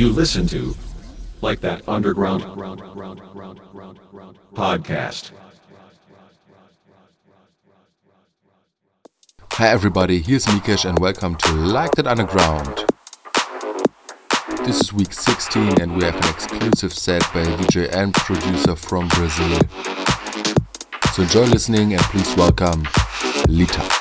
you listen to, like that underground podcast. Hi everybody, here's Mikesh and welcome to Like That Underground. This is week 16 and we have an exclusive set by a DJ and producer from Brazil. So enjoy listening and please welcome Lita.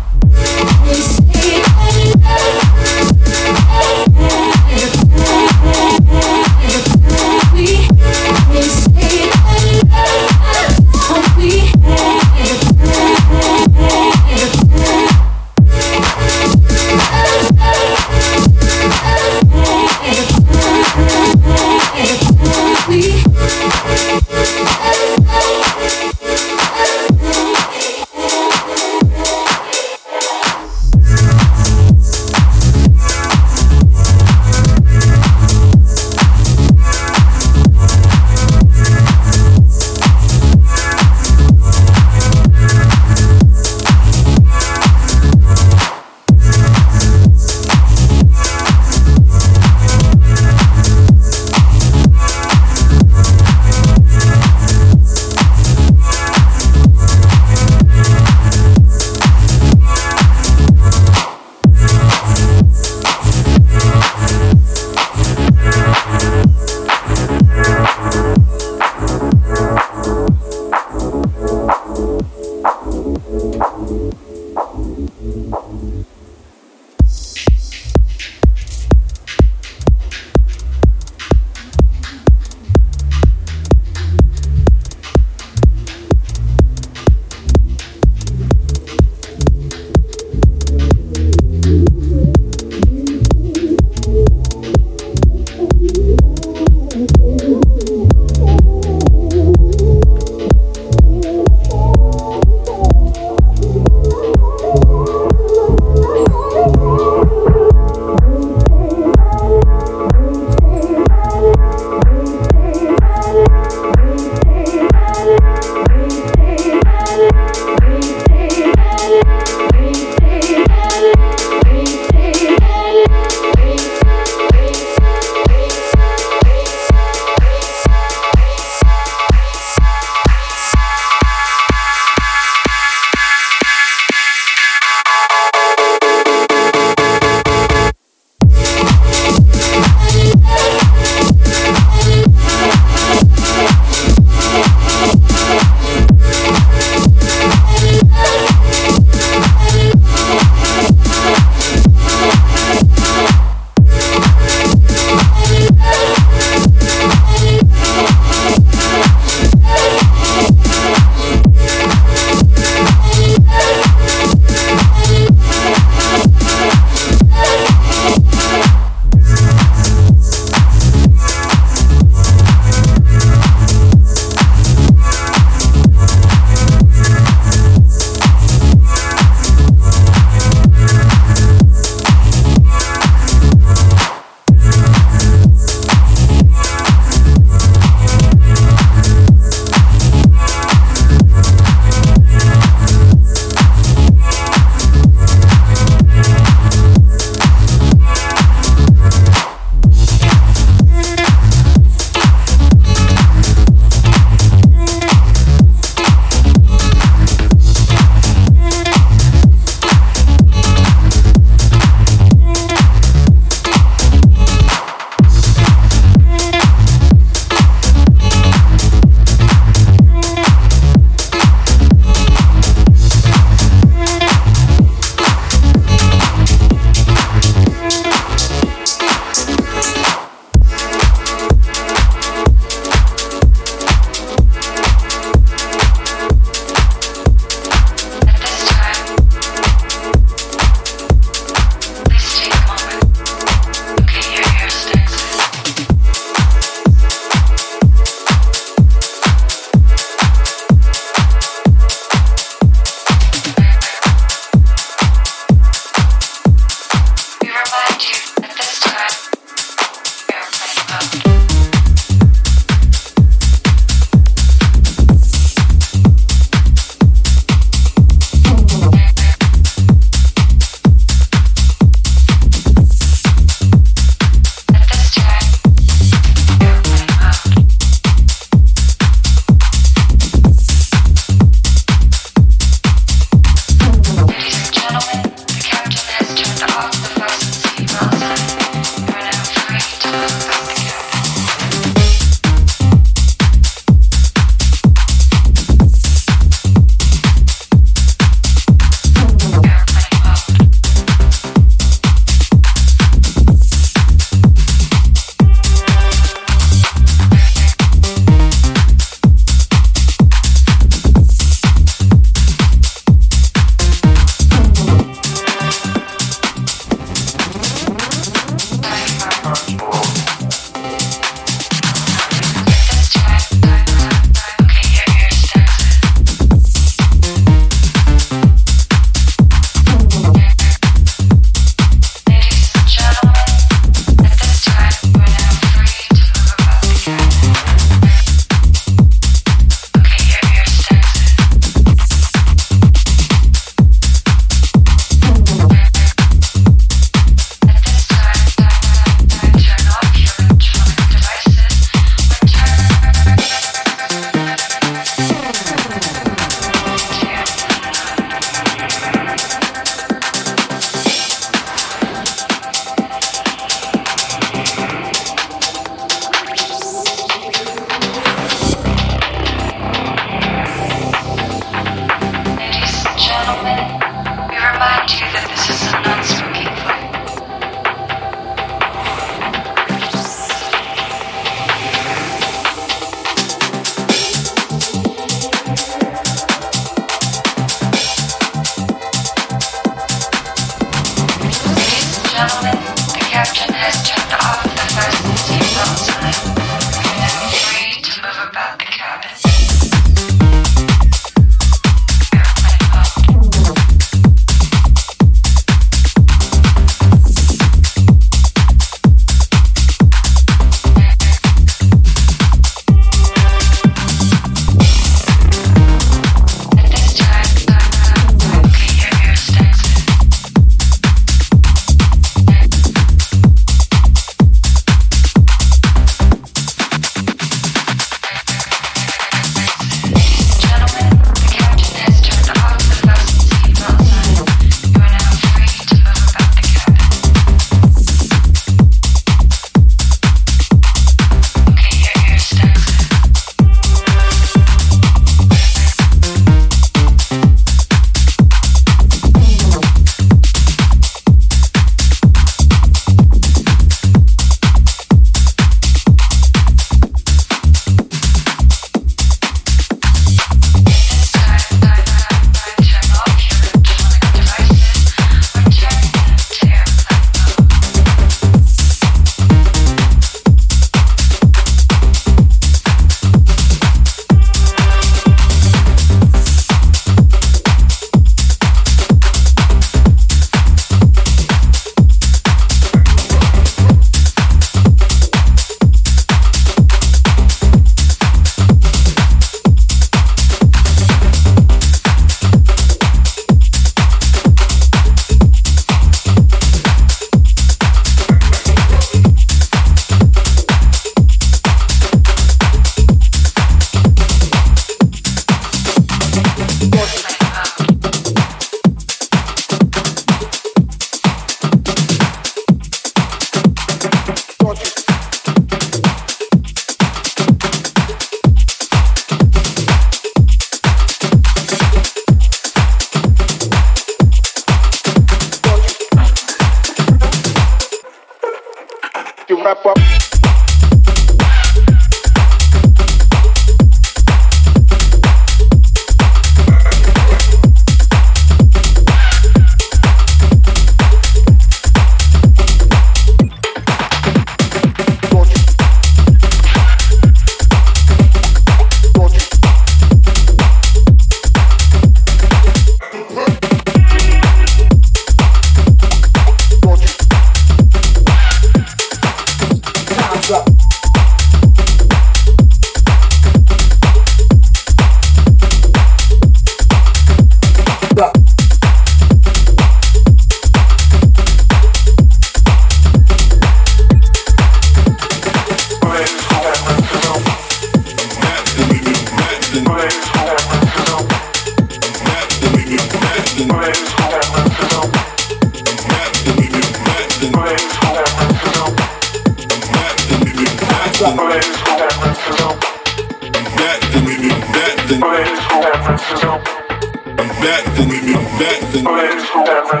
I'm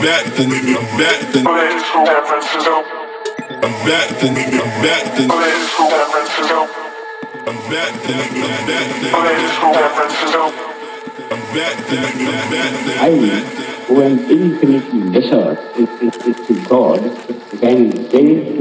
back then, I'm back then. To God than they to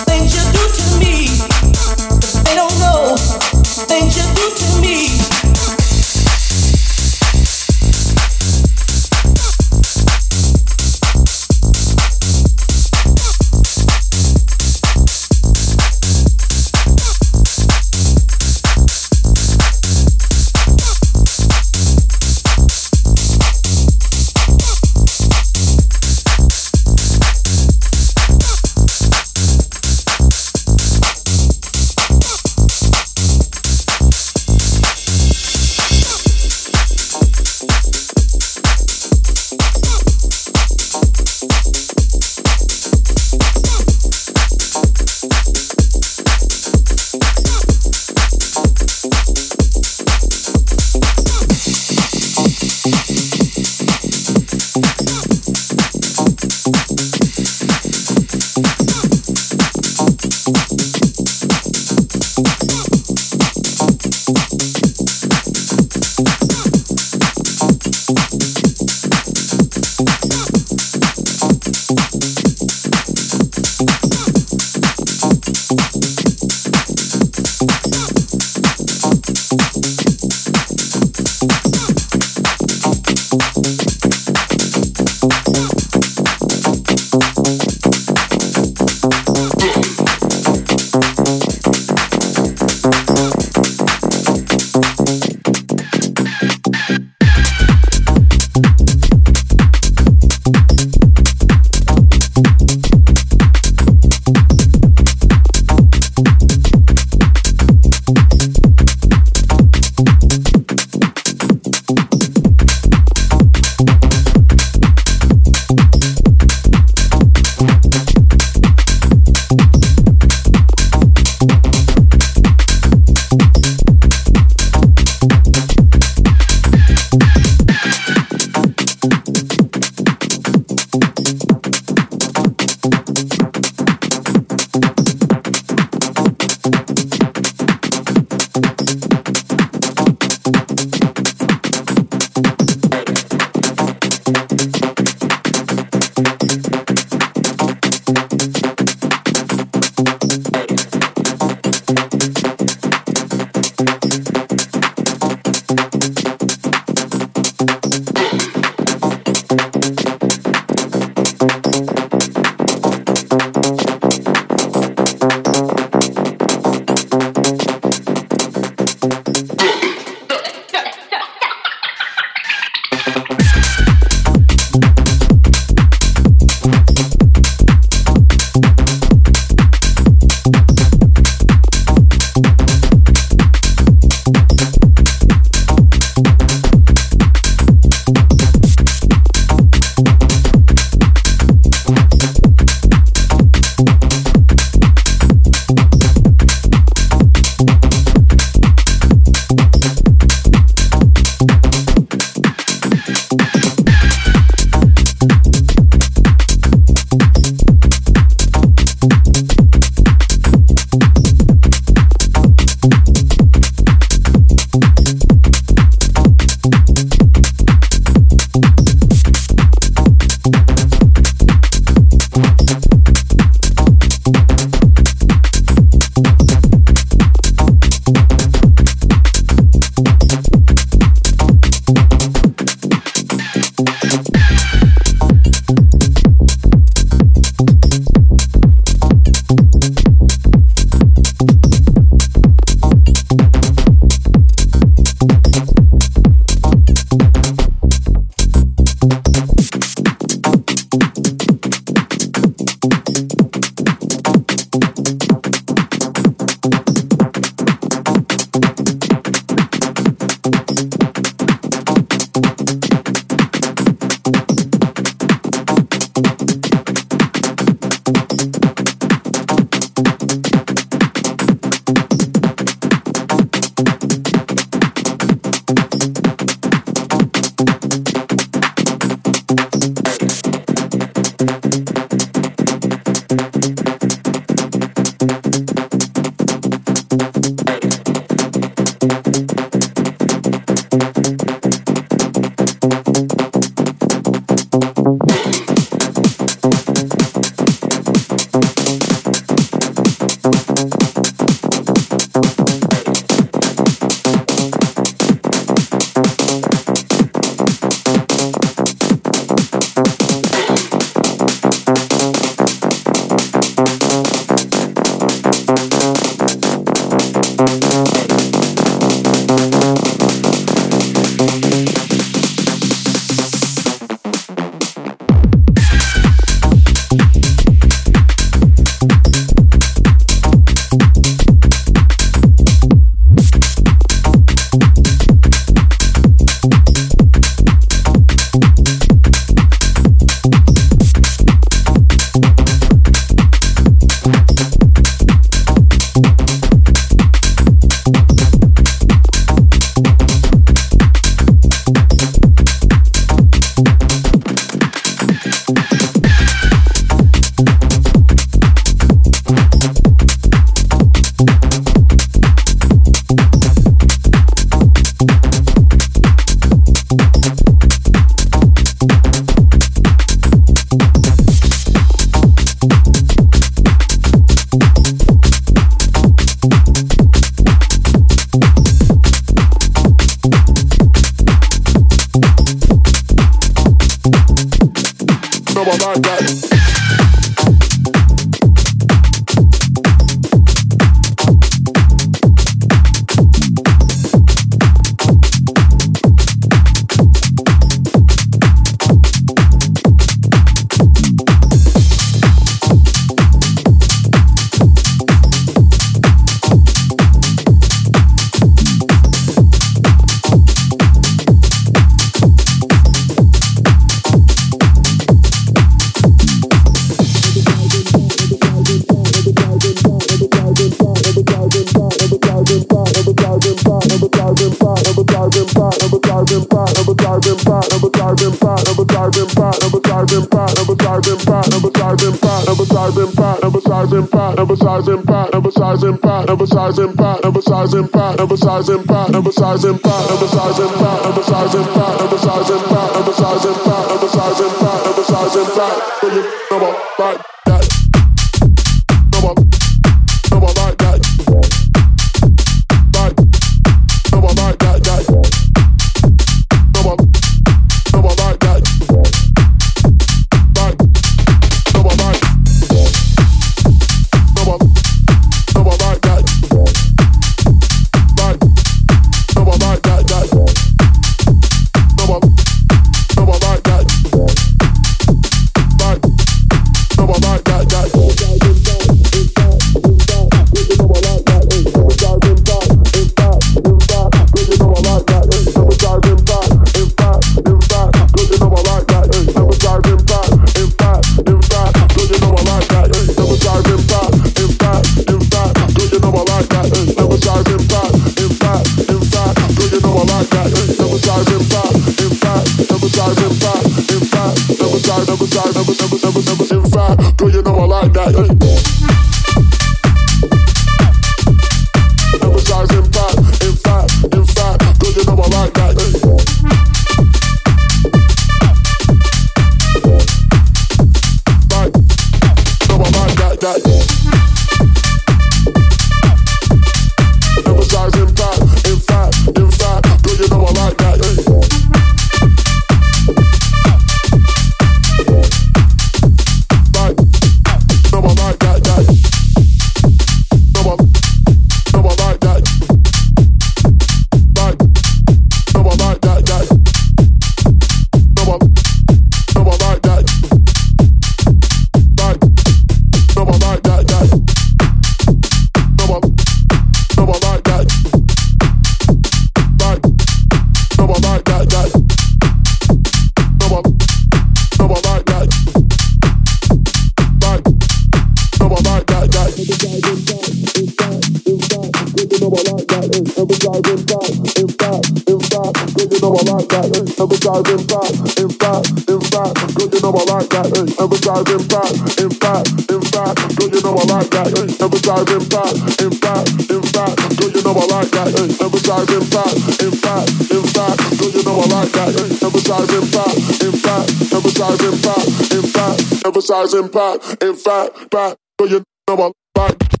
that, hey, ever diving back, in fact, in fact, girl, you know I like that, hey, ever diving back, in fact, in fact, girl, you know I like that, hey, ever diving back, in fact, in fact, girl, you know I like that, hey, ever diving back, in fact, in fact, girl, you know I like that, hey, ever diving back, in fact, ever diving back, in fact, emphasizing back, in fact, back, girl, you know I like that.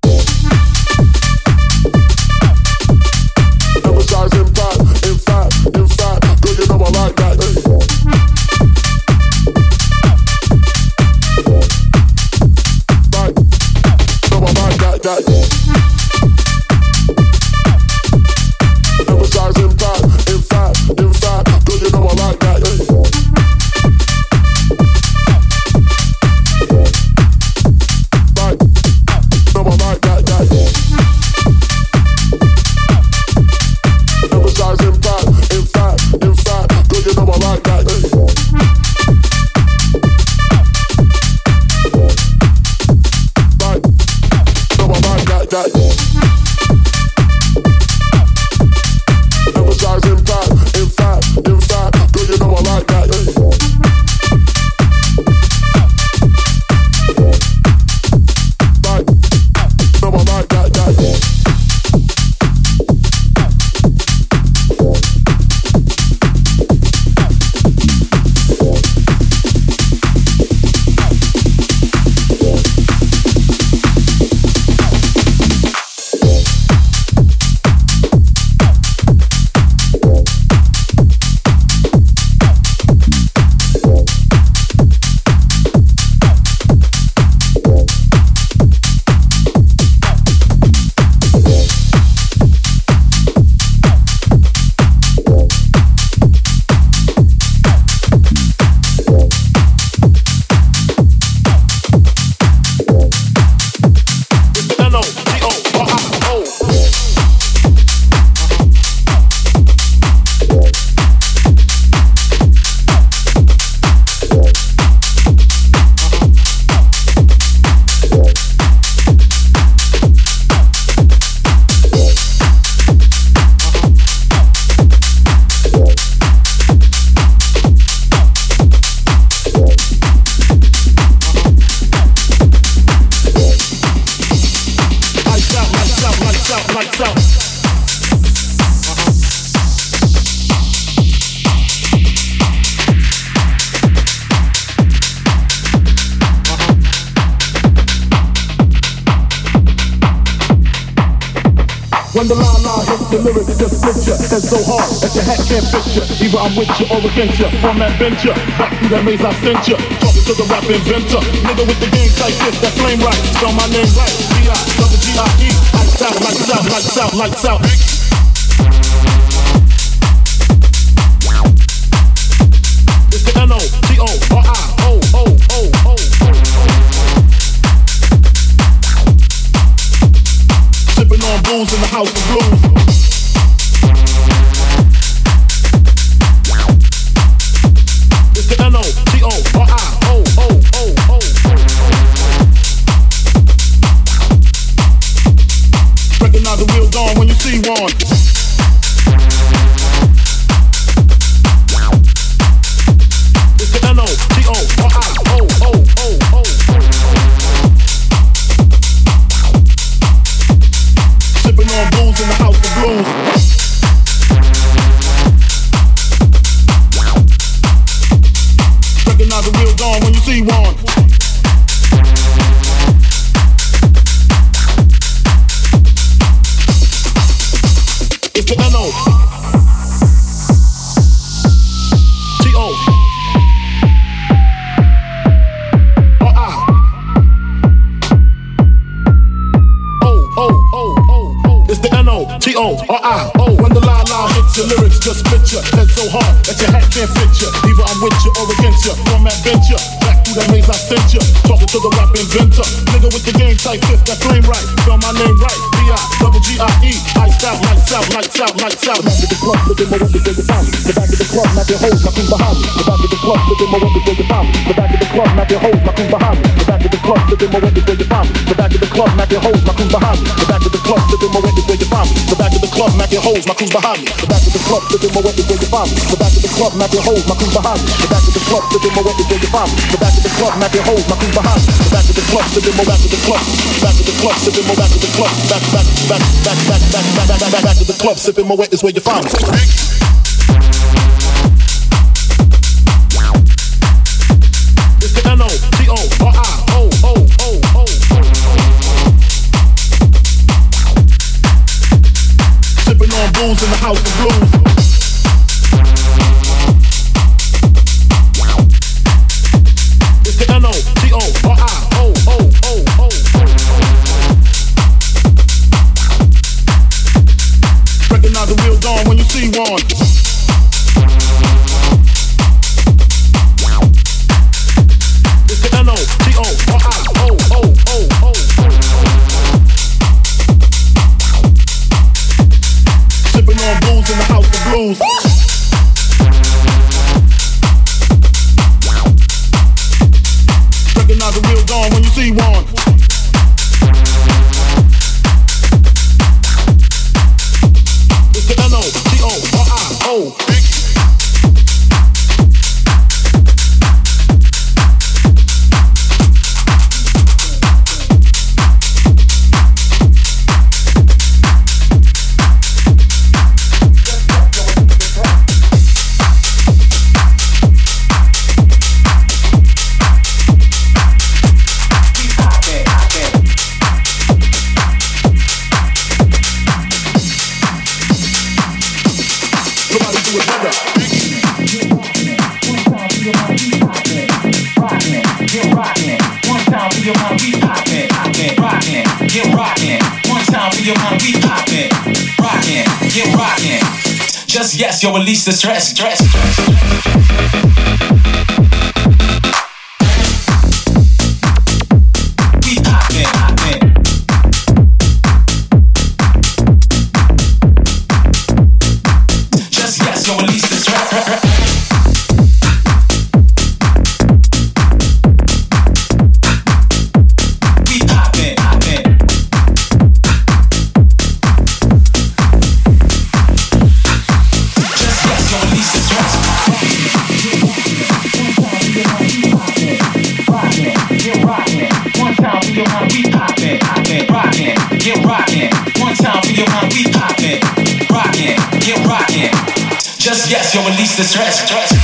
Either I'm with you or against ya. From that venture, back through that maze I sent ya. Talking to the rap inventor. Nigga with the game tight fist, that flame right. Spell my name right. Double G-I-E. Lights out, lights out, lights out, lights out. something. Your hoes, my crew's behind me. The back of the club, living my way before you found me. The back of the club, not your hoes, my crew's behind me. The back of the club, living my way before you found me. The back of the club, not your hoes, my crew's behind me. The back of the club, living my back of the club. Back of the club, sipping my back of the club. Back, back, back, back, back, back, back, back, back, back of the club, sipping my wet is where you find me. It's groove. release the stress, stress. Stress, stress.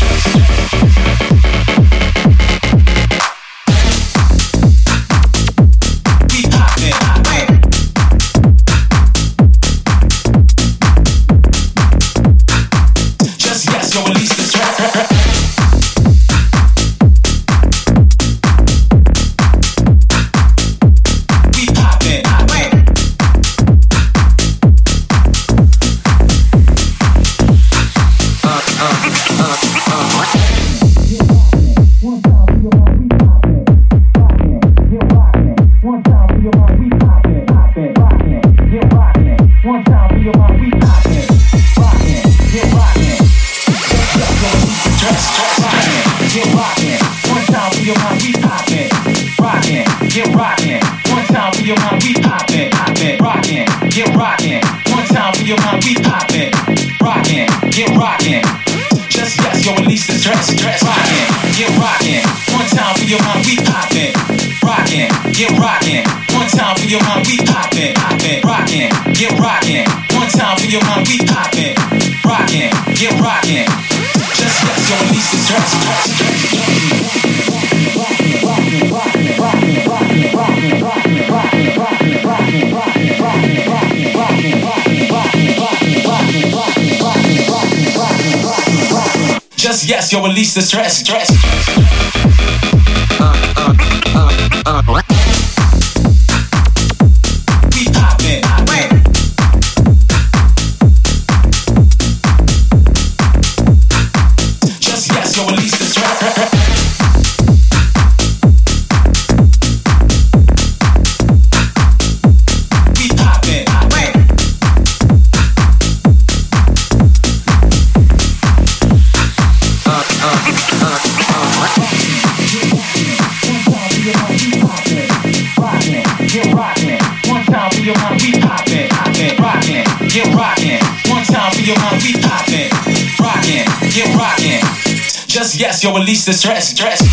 just yes, you'll release the stress, stress. Uh, uh, uh, uh stress, yo, release the stress, stress.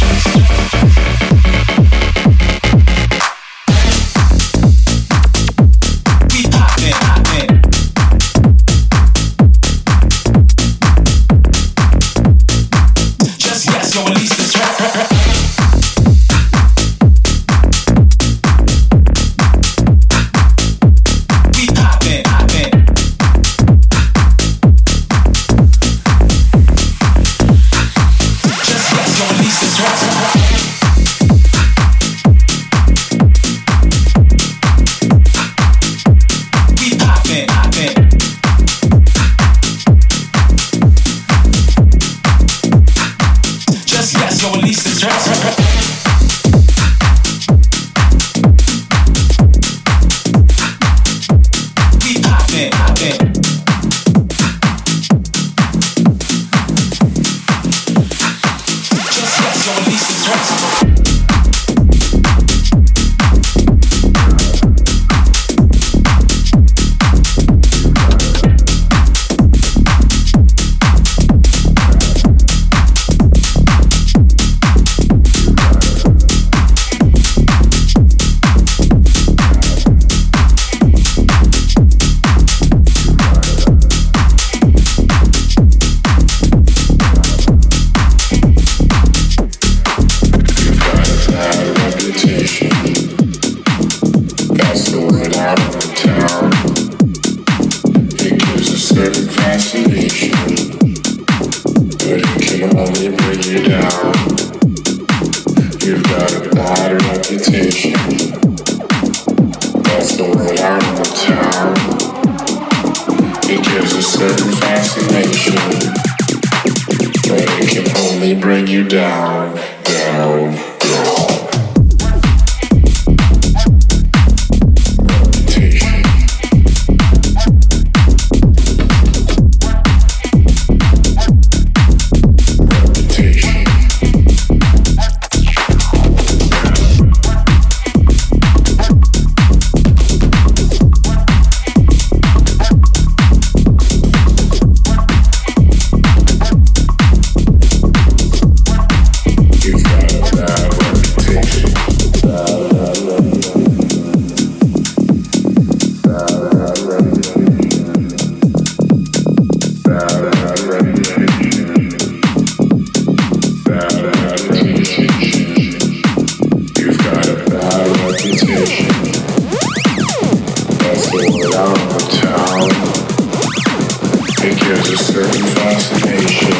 certain fascination,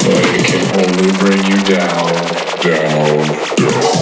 but it can only bring you down, down, down.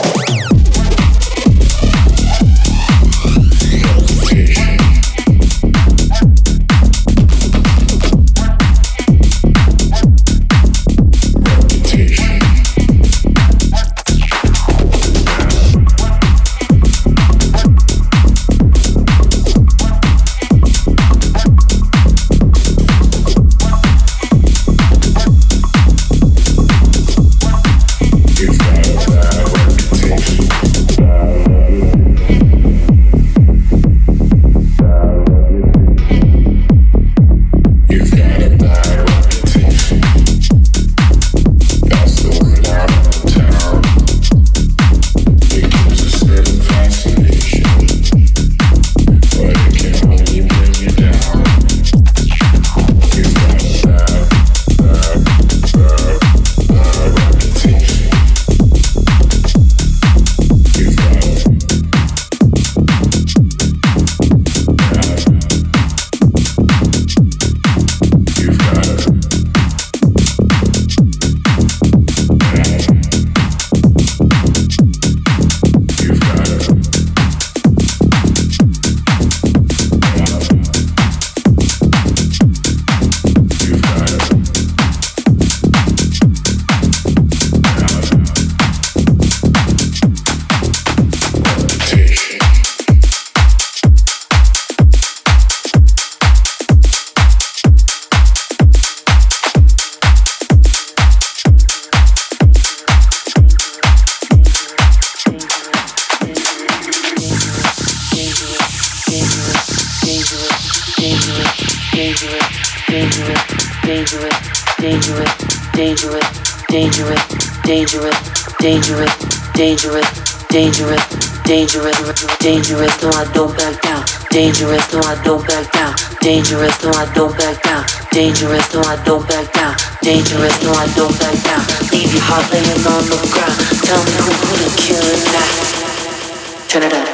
Dangerous, dangerous, dangerous, dangerous, dangerous, dangerous, dangerous, dangerous, dangerous, no I don't back down. Dangerous, no I don't back down. Dangerous, no I don't back down. Dangerous, no I don't back down. Dangerous, no I don't back down. Leave your heart laying on the ground. Tell me who a killer now. Turn it up.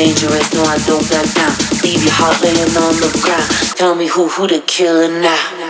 Dangerous, no I don't back down. Leave your heart laying on the ground. Tell me who who the killer now.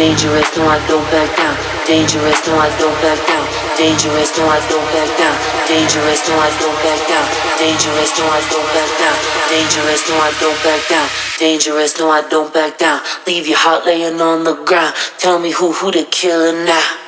Dangerous, no I don't back down. Dangerous, no I don't back down. Dangerous, no I don't back down. Dangerous, no I don't back down. Dangerous, no I don't back down. Dangerous, no I don't back down. Dangerous, no I don't back down. Leave your heart laying on the ground. Tell me who who the killer now.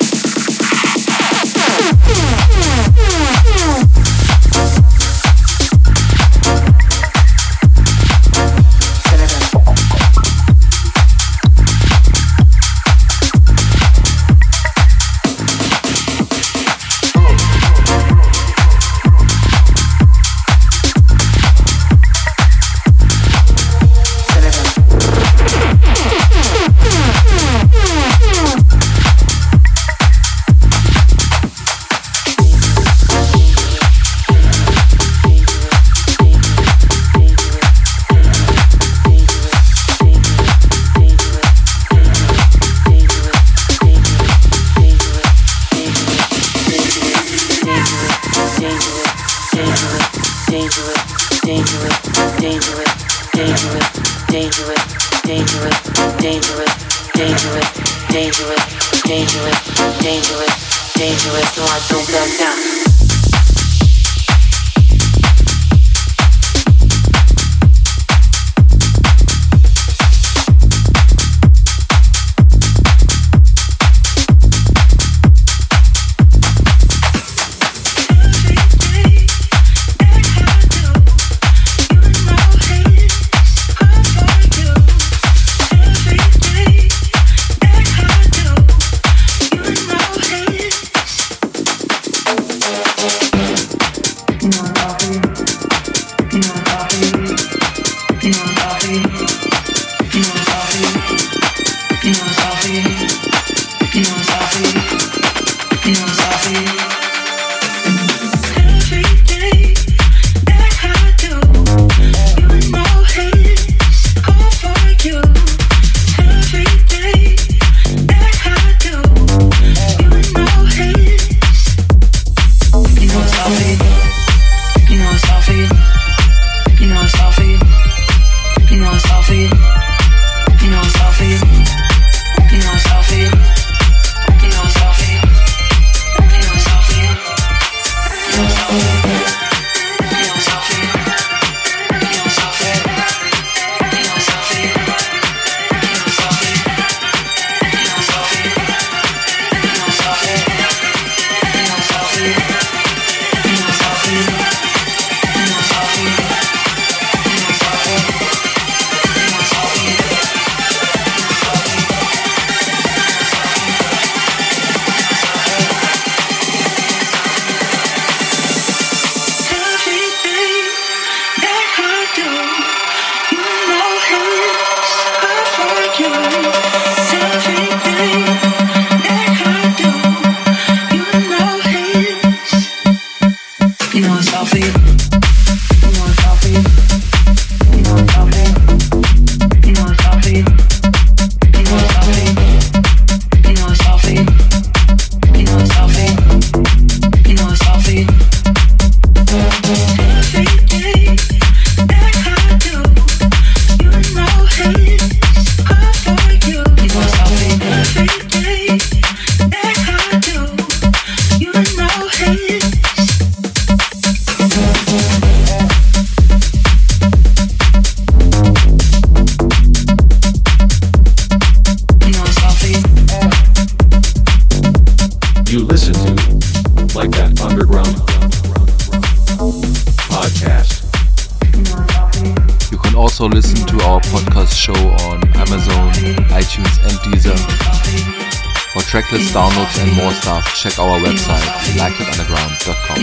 Check our website, likeitunderground.com.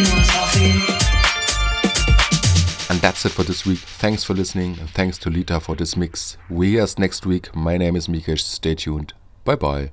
And that's it for this week. Thanks for listening, and thanks to Lita for this mix. We hear us next week. My name is Mikesh. Stay tuned. Bye bye.